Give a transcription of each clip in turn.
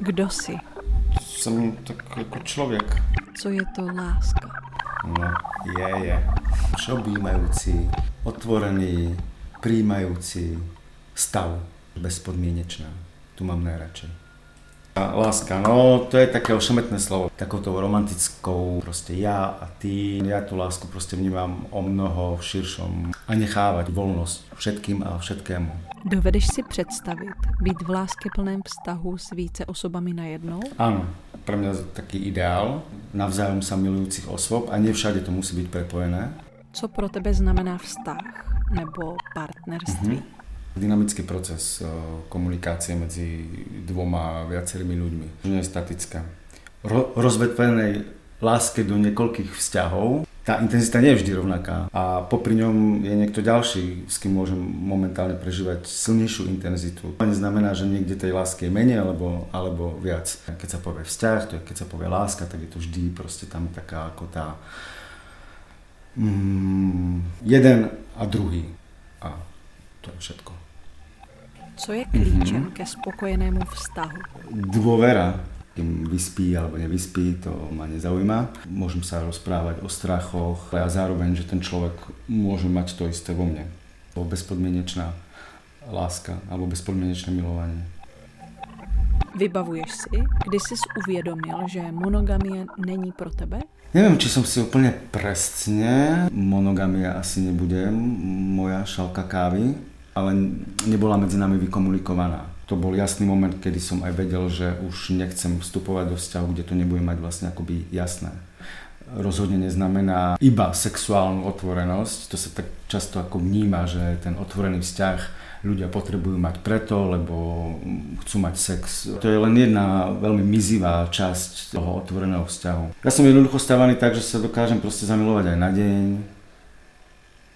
Kdo jsi? Jsem tak jako člověk. Co je to láska? No, je, je. Všeobjímajúci, otvorený, príjmajúci stav. Bezpodmienečná. Tu mám najradšej. Láska, no to je také ošemetné slovo. Takouto romantickou, proste ja a ty. Ja tú lásku proste vnímam o mnoho v širšom a nechávať voľnosť všetkým a všetkému. Dovedeš si představit být v láskyplném vztahu s více osobami najednou? Áno, pre mňa taký ideál navzájom sa milujúcich osôb a nie všade to musí byť prepojené. Co pro tebe znamená vztah nebo partnerství? Mhm. Dynamický proces eh, komunikácie medzi dvoma viacerými ľuďmi. Nie je statická. Ro- rozvetvenej láske do niekoľkých vzťahov tá intenzita nie je vždy rovnaká a popri ňom je niekto ďalší, s kým môžem momentálne prežívať silnejšiu intenzitu. To neznamená, že niekde tej lásky je menej alebo, alebo viac. Keď sa povie vzťah, to je, keď sa povie láska, tak je to vždy proste tam taká ako tá mm, jeden a druhý. A to je všetko. Co je klíčem ke spokojenému vztahu? Dôvera, kým vyspí alebo nevyspí, to ma nezaujíma. Môžem sa rozprávať o strachoch a zároveň, že ten človek môže mať to isté vo mne. To bezpodmienečná láska alebo bezpodmienečné milovanie. Vybavuješ si, kdy jsi uvědomil, že monogamie není pro tebe? Neviem, či som si úplne presne, monogamia asi nebude moja šalka kávy, ale nebola medzi nami vykomunikovaná. To bol jasný moment, kedy som aj vedel, že už nechcem vstupovať do vzťahu, kde to nebude mať vlastne akoby jasné. Rozhodne neznamená iba sexuálnu otvorenosť, to sa tak často ako vníma, že ten otvorený vzťah ľudia potrebujú mať preto, lebo chcú mať sex. To je len jedna veľmi mizivá časť toho otvoreného vzťahu. Ja som jednoducho stávaný tak, že sa dokážem proste zamilovať aj na deň,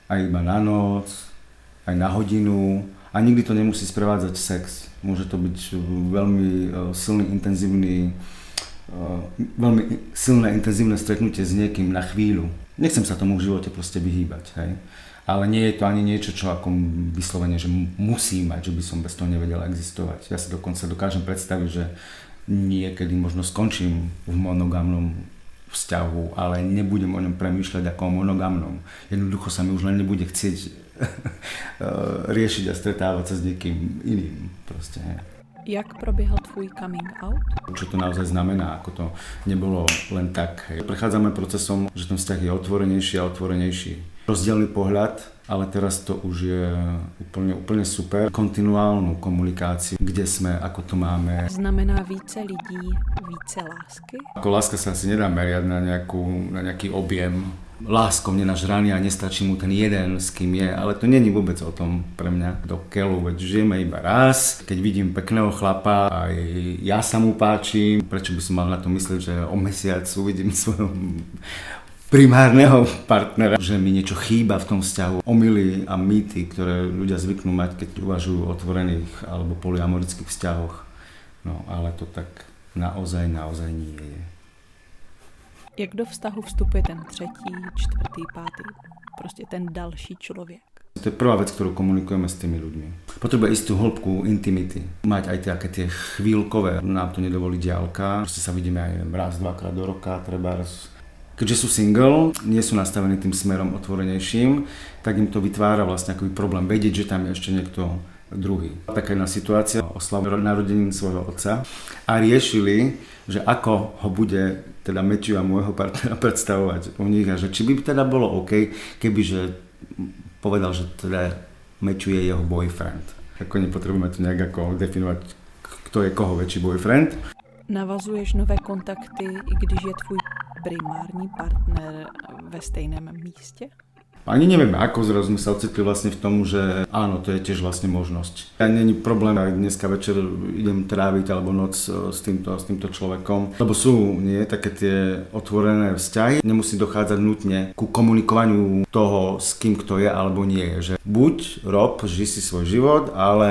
aj iba na noc, aj na hodinu a nikdy to nemusí sprevádzať sex. Môže to byť veľmi e, silný, intenzívny, e, veľmi silné, intenzívne stretnutie s niekým na chvíľu. Nechcem sa tomu v živote proste vyhýbať, hej ale nie je to ani niečo, čo ako vyslovene, že musím mať, že by som bez toho nevedel existovať. Ja si dokonca dokážem predstaviť, že niekedy možno skončím v monogamnom vzťahu, ale nebudem o ňom premýšľať ako o monogamnom. Jednoducho sa mi už len nebude chcieť riešiť a stretávať sa s niekým iným. Proste. Jak probiehal tvůj coming out? Čo to naozaj znamená, ako to nebolo len tak. Prechádzame procesom, že ten vzťah je otvorenejší a otvorenejší rozdielný pohľad, ale teraz to už je úplne, úplne super. Kontinuálnu komunikáciu, kde sme, ako to máme. Znamená více lidí, více lásky? Ako láska sa asi nedá meriať na, nejakú, na nejaký objem. Láskom nenažraný a nestačí mu ten jeden, s kým je, ale to není vôbec o tom pre mňa do keľu, veď žijeme iba raz. Keď vidím pekného chlapa, aj ja sa mu páčim, prečo by som mal na to myslieť, že o mesiac uvidím svojho primárneho partnera, že mi niečo chýba v tom vzťahu. Omily a mýty, ktoré ľudia zvyknú mať, keď uvažujú o otvorených alebo polyamorických vzťahoch. No ale to tak naozaj, naozaj nie je. Jak do vztahu vstupuje ten třetí, čtvrtý, pátý, prostě ten další člověk? To je prvá vec, ktorú komunikujeme s tými ľuďmi. Potrebuje istú hĺbku intimity. Mať aj také tie chvíľkové, nám to nedovolí diálka. Proste sa vidíme aj raz, dvakrát do roka, treba raz keďže sú single, nie sú nastavení tým smerom otvorenejším, tak im to vytvára vlastne akoby problém vedieť, že tam je ešte niekto druhý. Taká jedna situácia, oslavu narodením svojho otca a riešili, že ako ho bude teda Matthew a môjho partnera predstavovať u nich a že či by teda bolo OK, kebyže povedal, že teda Matthew je jeho boyfriend. Ako nepotrebujeme tu nejak ako definovať, kto je koho väčší boyfriend. Navazuješ nové kontakty, i když je tvůj primární partner ve stejném místě? Ani nevieme, ako zrazu sme sa ocitli vlastne v tom, že áno, to je tiež vlastne možnosť. Ja není problém, ak dneska večer idem tráviť alebo noc e, s týmto, s týmto človekom, lebo sú nie také tie otvorené vzťahy. Nemusí dochádzať nutne ku komunikovaniu toho, s kým kto je alebo nie. Že buď rob, ži si svoj život, ale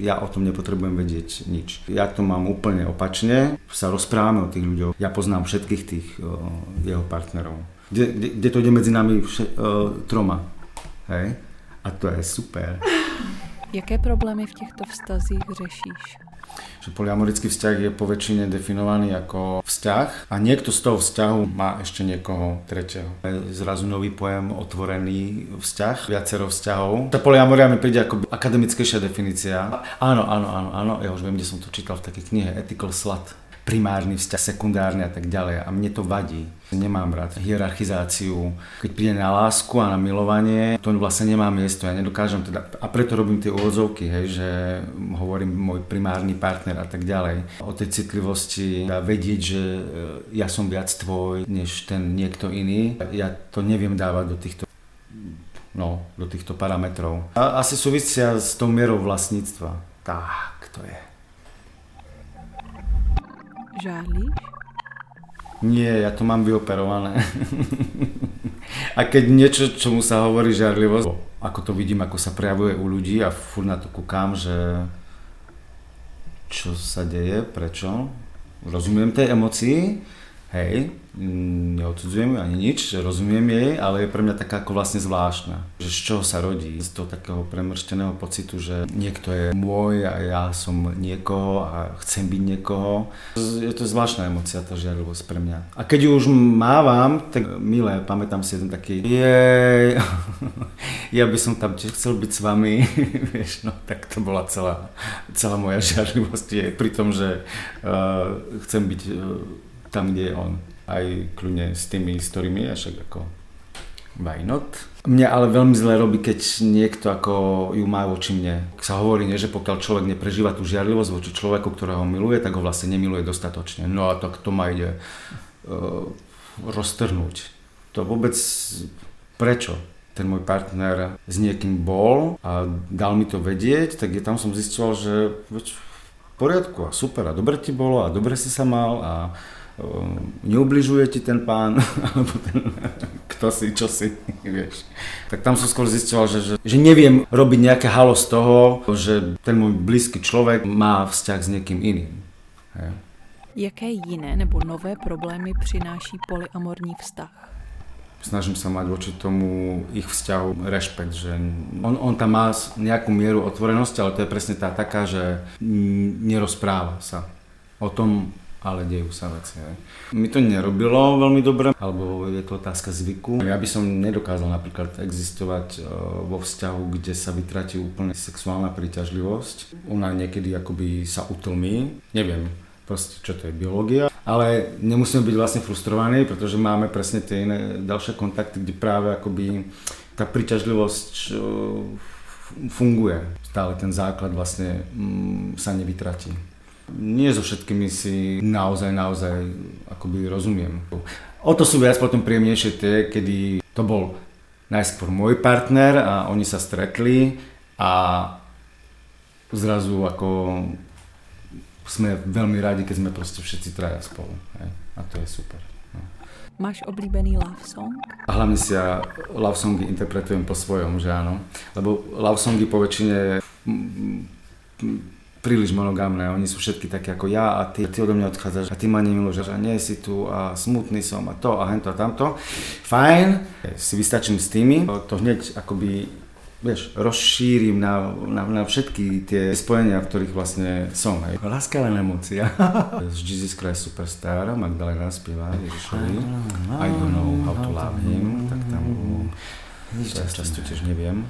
ja o tom nepotrebujem vedieť nič. Ja to mám úplne opačne, sa rozprávame o tých ľuďoch. Ja poznám všetkých tých o, jeho partnerov kde, kde, kde to ide medzi nami vše, uh, troma. Hej? A to je super. Jaké problémy v těchto vztazích řešíš? Že polyamorický vzťah je po väčšine definovaný ako vzťah a niekto z toho vzťahu má ešte niekoho tretieho. Je zrazu nový pojem otvorený vzťah, viacero vzťahov. Tá polyamoria mi príde ako akademickejšia definícia. Áno, áno, áno, áno, ja už viem, kde som to čítal v takej knihe Ethical Slut primárny vzťah, sekundárny a tak ďalej. A mne to vadí. Nemám rád hierarchizáciu. Keď príde na lásku a na milovanie, to vlastne nemá miesto. Ja nedokážem teda, a preto robím tie úvodzovky, hej, že hovorím môj primárny partner a tak ďalej. O tej citlivosti a vedieť, že e, ja som viac tvoj, než ten niekto iný. Ja to neviem dávať do týchto no, do týchto parametrov. A asi súvisia s tou mierou vlastníctva. Tak, to je. Žárlíš? Nie, ja to mám vyoperované. a keď niečo, čomu sa hovorí žiarlivosť, ako to vidím, ako sa prejavuje u ľudí a furt na to kúkam, že čo sa deje, prečo, rozumiem tej emocii, hej, neodsudzujem ani nič, rozumiem jej, ale je pre mňa taká ako vlastne zvláštna. Že z čoho sa rodí? Z toho takého premršteného pocitu, že niekto je môj a ja som niekoho a chcem byť niekoho. Je to zvláštna emocia, tá žiarlivosť pre mňa. A keď ju už mávam, tak milé, pamätám si jeden taký, jej, ja by som tam tiež chcel byť s vami, vieš, no tak to bola celá, celá moja žiarlivosť je pri tom, že uh, chcem byť uh, tam, kde je on aj kľudne s tými, s ktorými je však ako why not. Mňa ale veľmi zle robí, keď niekto ako ju má voči mne. Sa hovorí, nie, že pokiaľ človek neprežíva tú žiarlivosť voči človeku, ktorého miluje, tak ho vlastne nemiluje dostatočne. No a tak to ma ide uh, roztrhnúť. To vôbec... Prečo? ten môj partner s niekým bol a dal mi to vedieť, tak je tam som zistil, že v poriadku a super a dobre ti bolo a dobre si sa mal a neubližuje ti ten pán, alebo ten, kto si, čo si, vieš. Tak tam som skôr zistil, že, že, že neviem robiť nejaké halo z toho, že ten môj blízky človek má vzťah s niekým iným. Hej. Jaké jiné nebo nové problémy přináší polyamorní vztah? Snažím sa mať voči tomu ich vzťahu rešpekt, že on, on tam má nejakú mieru otvorenosti, ale to je presne tá taká, že nerozpráva sa o tom, ale dejú sa veci. Aj. Mi to nerobilo veľmi dobre, alebo je to otázka zvyku. Ja by som nedokázal napríklad existovať e, vo vzťahu, kde sa vytratí úplne sexuálna príťažlivosť. Ona niekedy akoby sa utlmí, neviem, proste čo to je biológia. Ale nemusíme byť vlastne frustrovaní, pretože máme presne tie iné ďalšie kontakty, kde práve akoby tá príťažlivosť e, funguje. Stále ten základ vlastne mm, sa nevytratí nie so všetkými si naozaj, naozaj akoby rozumiem. O to sú viac potom príjemnejšie tie, kedy to bol najskôr môj partner a oni sa stretli a zrazu ako sme veľmi radi, keď sme proste všetci traja spolu. Hej? A to je super. No. Máš oblíbený love song? A hlavne si ja love songy interpretujem po svojom, že áno. Lebo love songy po väčšine príliš monogamné, oni sú všetky také ako ja a ty, ty odo mňa odchádzaš a ty ma nemiluješ a nie si tu a smutný som a to a hento a tamto. Fajn, si vystačím s tými, to hneď akoby vieš, rozšírim na, na, na všetky tie spojenia, v ktorých vlastne som. Hej. Láska len emócia. Z Jesus Christ Superstar, Magdalena spieva Ježišovi. I don't know how to love him. Tak tam často tiež neviem.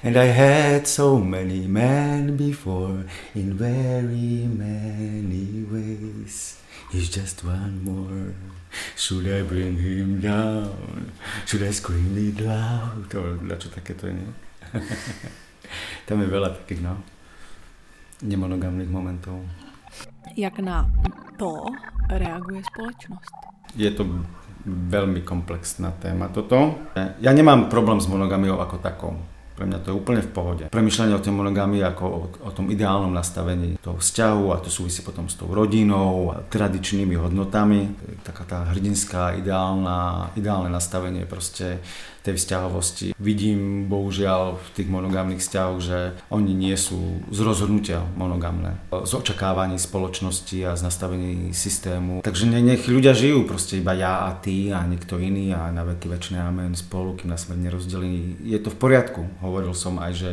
And I had so many men before in very many ways. He's just one more. Should I bring him down? Should I scream it loud? To, čo takéto je, nie? Tam je veľa takých, no, nemonogamných momentov. Jak na to reaguje společnost? Je to veľmi komplexná téma toto. Ja nemám problém s monogamiou ako takou Pre mňa to je úplne v pohode. Premýšľanie o tej monogámii ako o, o tom ideálnom nastavení toho vzťahu a to súvisí potom s tou rodinou a tradičnými hodnotami. Taká tá hrdinská, ideálna, ideálne nastavenie proste tej vzťahovosti. Vidím bohužiaľ v tých monogamných vzťahoch, že oni nie sú z rozhodnutia monogamné, z očakávaní spoločnosti a z nastavení systému. Takže nech ľudia žijú proste iba ja a ty a niekto iný a na veky väčšie amen spolu, kým nás smrť nerozdelí. Je to v poriadku. Hovoril som aj, že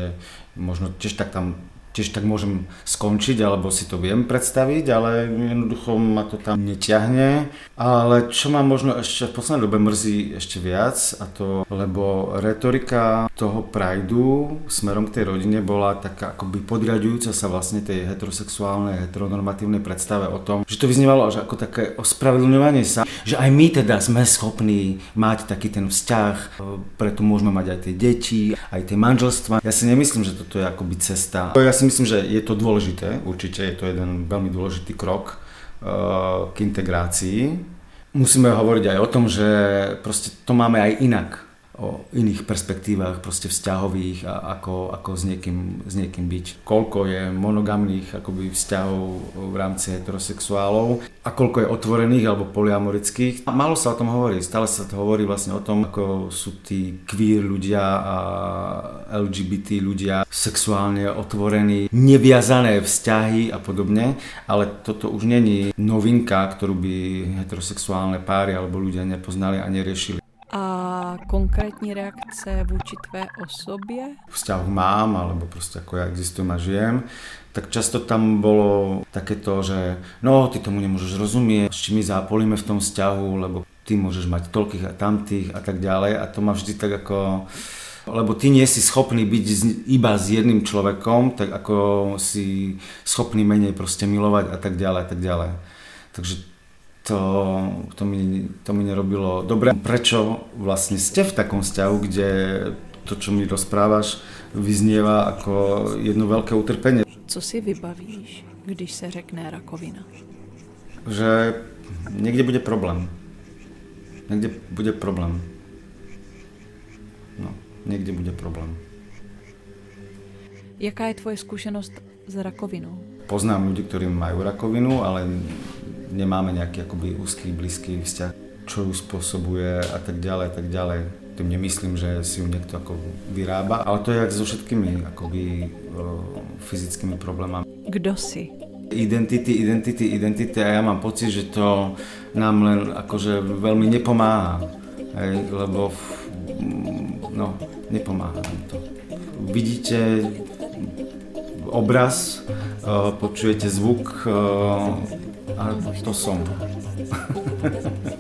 možno tiež tak tam tiež tak môžem skončiť, alebo si to viem predstaviť, ale jednoducho ma to tam neťahne. Ale čo ma možno ešte v poslednej dobe mrzí ešte viac, a to, lebo retorika toho prajdu smerom k tej rodine bola taká akoby podriadujúca sa vlastne tej heterosexuálnej, heteronormatívnej predstave o tom, že to vyznívalo až ako také ospravedlňovanie sa, že aj my teda sme schopní mať taký ten vzťah, preto môžeme mať aj tie deti, aj tie manželstva. Ja si nemyslím, že toto je akoby cesta. Ja si myslím, že je to dôležité, určite je to jeden veľmi dôležitý krok uh, k integrácii. Musíme hovoriť aj o tom, že proste to máme aj inak o iných perspektívach proste vzťahových a ako, ako s, niekým, s niekým byť. Koľko je monogamných akoby vzťahov v rámci heterosexuálov a koľko je otvorených alebo poliamorických. Málo sa o tom hovorí, stále sa to hovorí vlastne o tom, ako sú tí queer ľudia a LGBT ľudia sexuálne otvorení, neviazané vzťahy a podobne, ale toto už není novinka, ktorú by heterosexuálne páry alebo ľudia nepoznali a neriešili. Konkrétní reakce vůči tvé osobě? Vzťah mám, alebo proste ako ja existujem a žijem, tak často tam bolo takéto, že no, ty tomu nemôžeš rozumieť, s čím my v tom vzťahu, lebo ty môžeš mať toľkých a tamtých a tak ďalej a to ma vždy tak ako lebo ty nie si schopný byť iba s jedným človekom, tak ako si schopný menej proste milovať a tak ďalej a tak ďalej. Takže to, to, mi, to mi nerobilo dobre. Prečo vlastne ste v takom vzťahu, kde to, čo mi rozprávaš, vyznieva ako jedno veľké utrpenie? Co si vybavíš, když se řekne rakovina? Že niekde bude problém. Niekde bude problém. No, niekde bude problém. Jaká je tvoje skúsenosť s rakovinou? Poznám ľudí, ktorí majú rakovinu, ale nemáme nejaký akoby úzky, blízky vzťah, čo ju spôsobuje a tak ďalej, a tak ďalej. Tým nemyslím, že si ju niekto ako vyrába, ale to je jak so všetkými akoby fyzickými problémami. Kdo si? Identity, identity, identity a ja mám pocit, že to nám len akože veľmi nepomáha, hej, lebo no, nepomáha nám to. Vidíte obraz, počujete zvuk, a to som.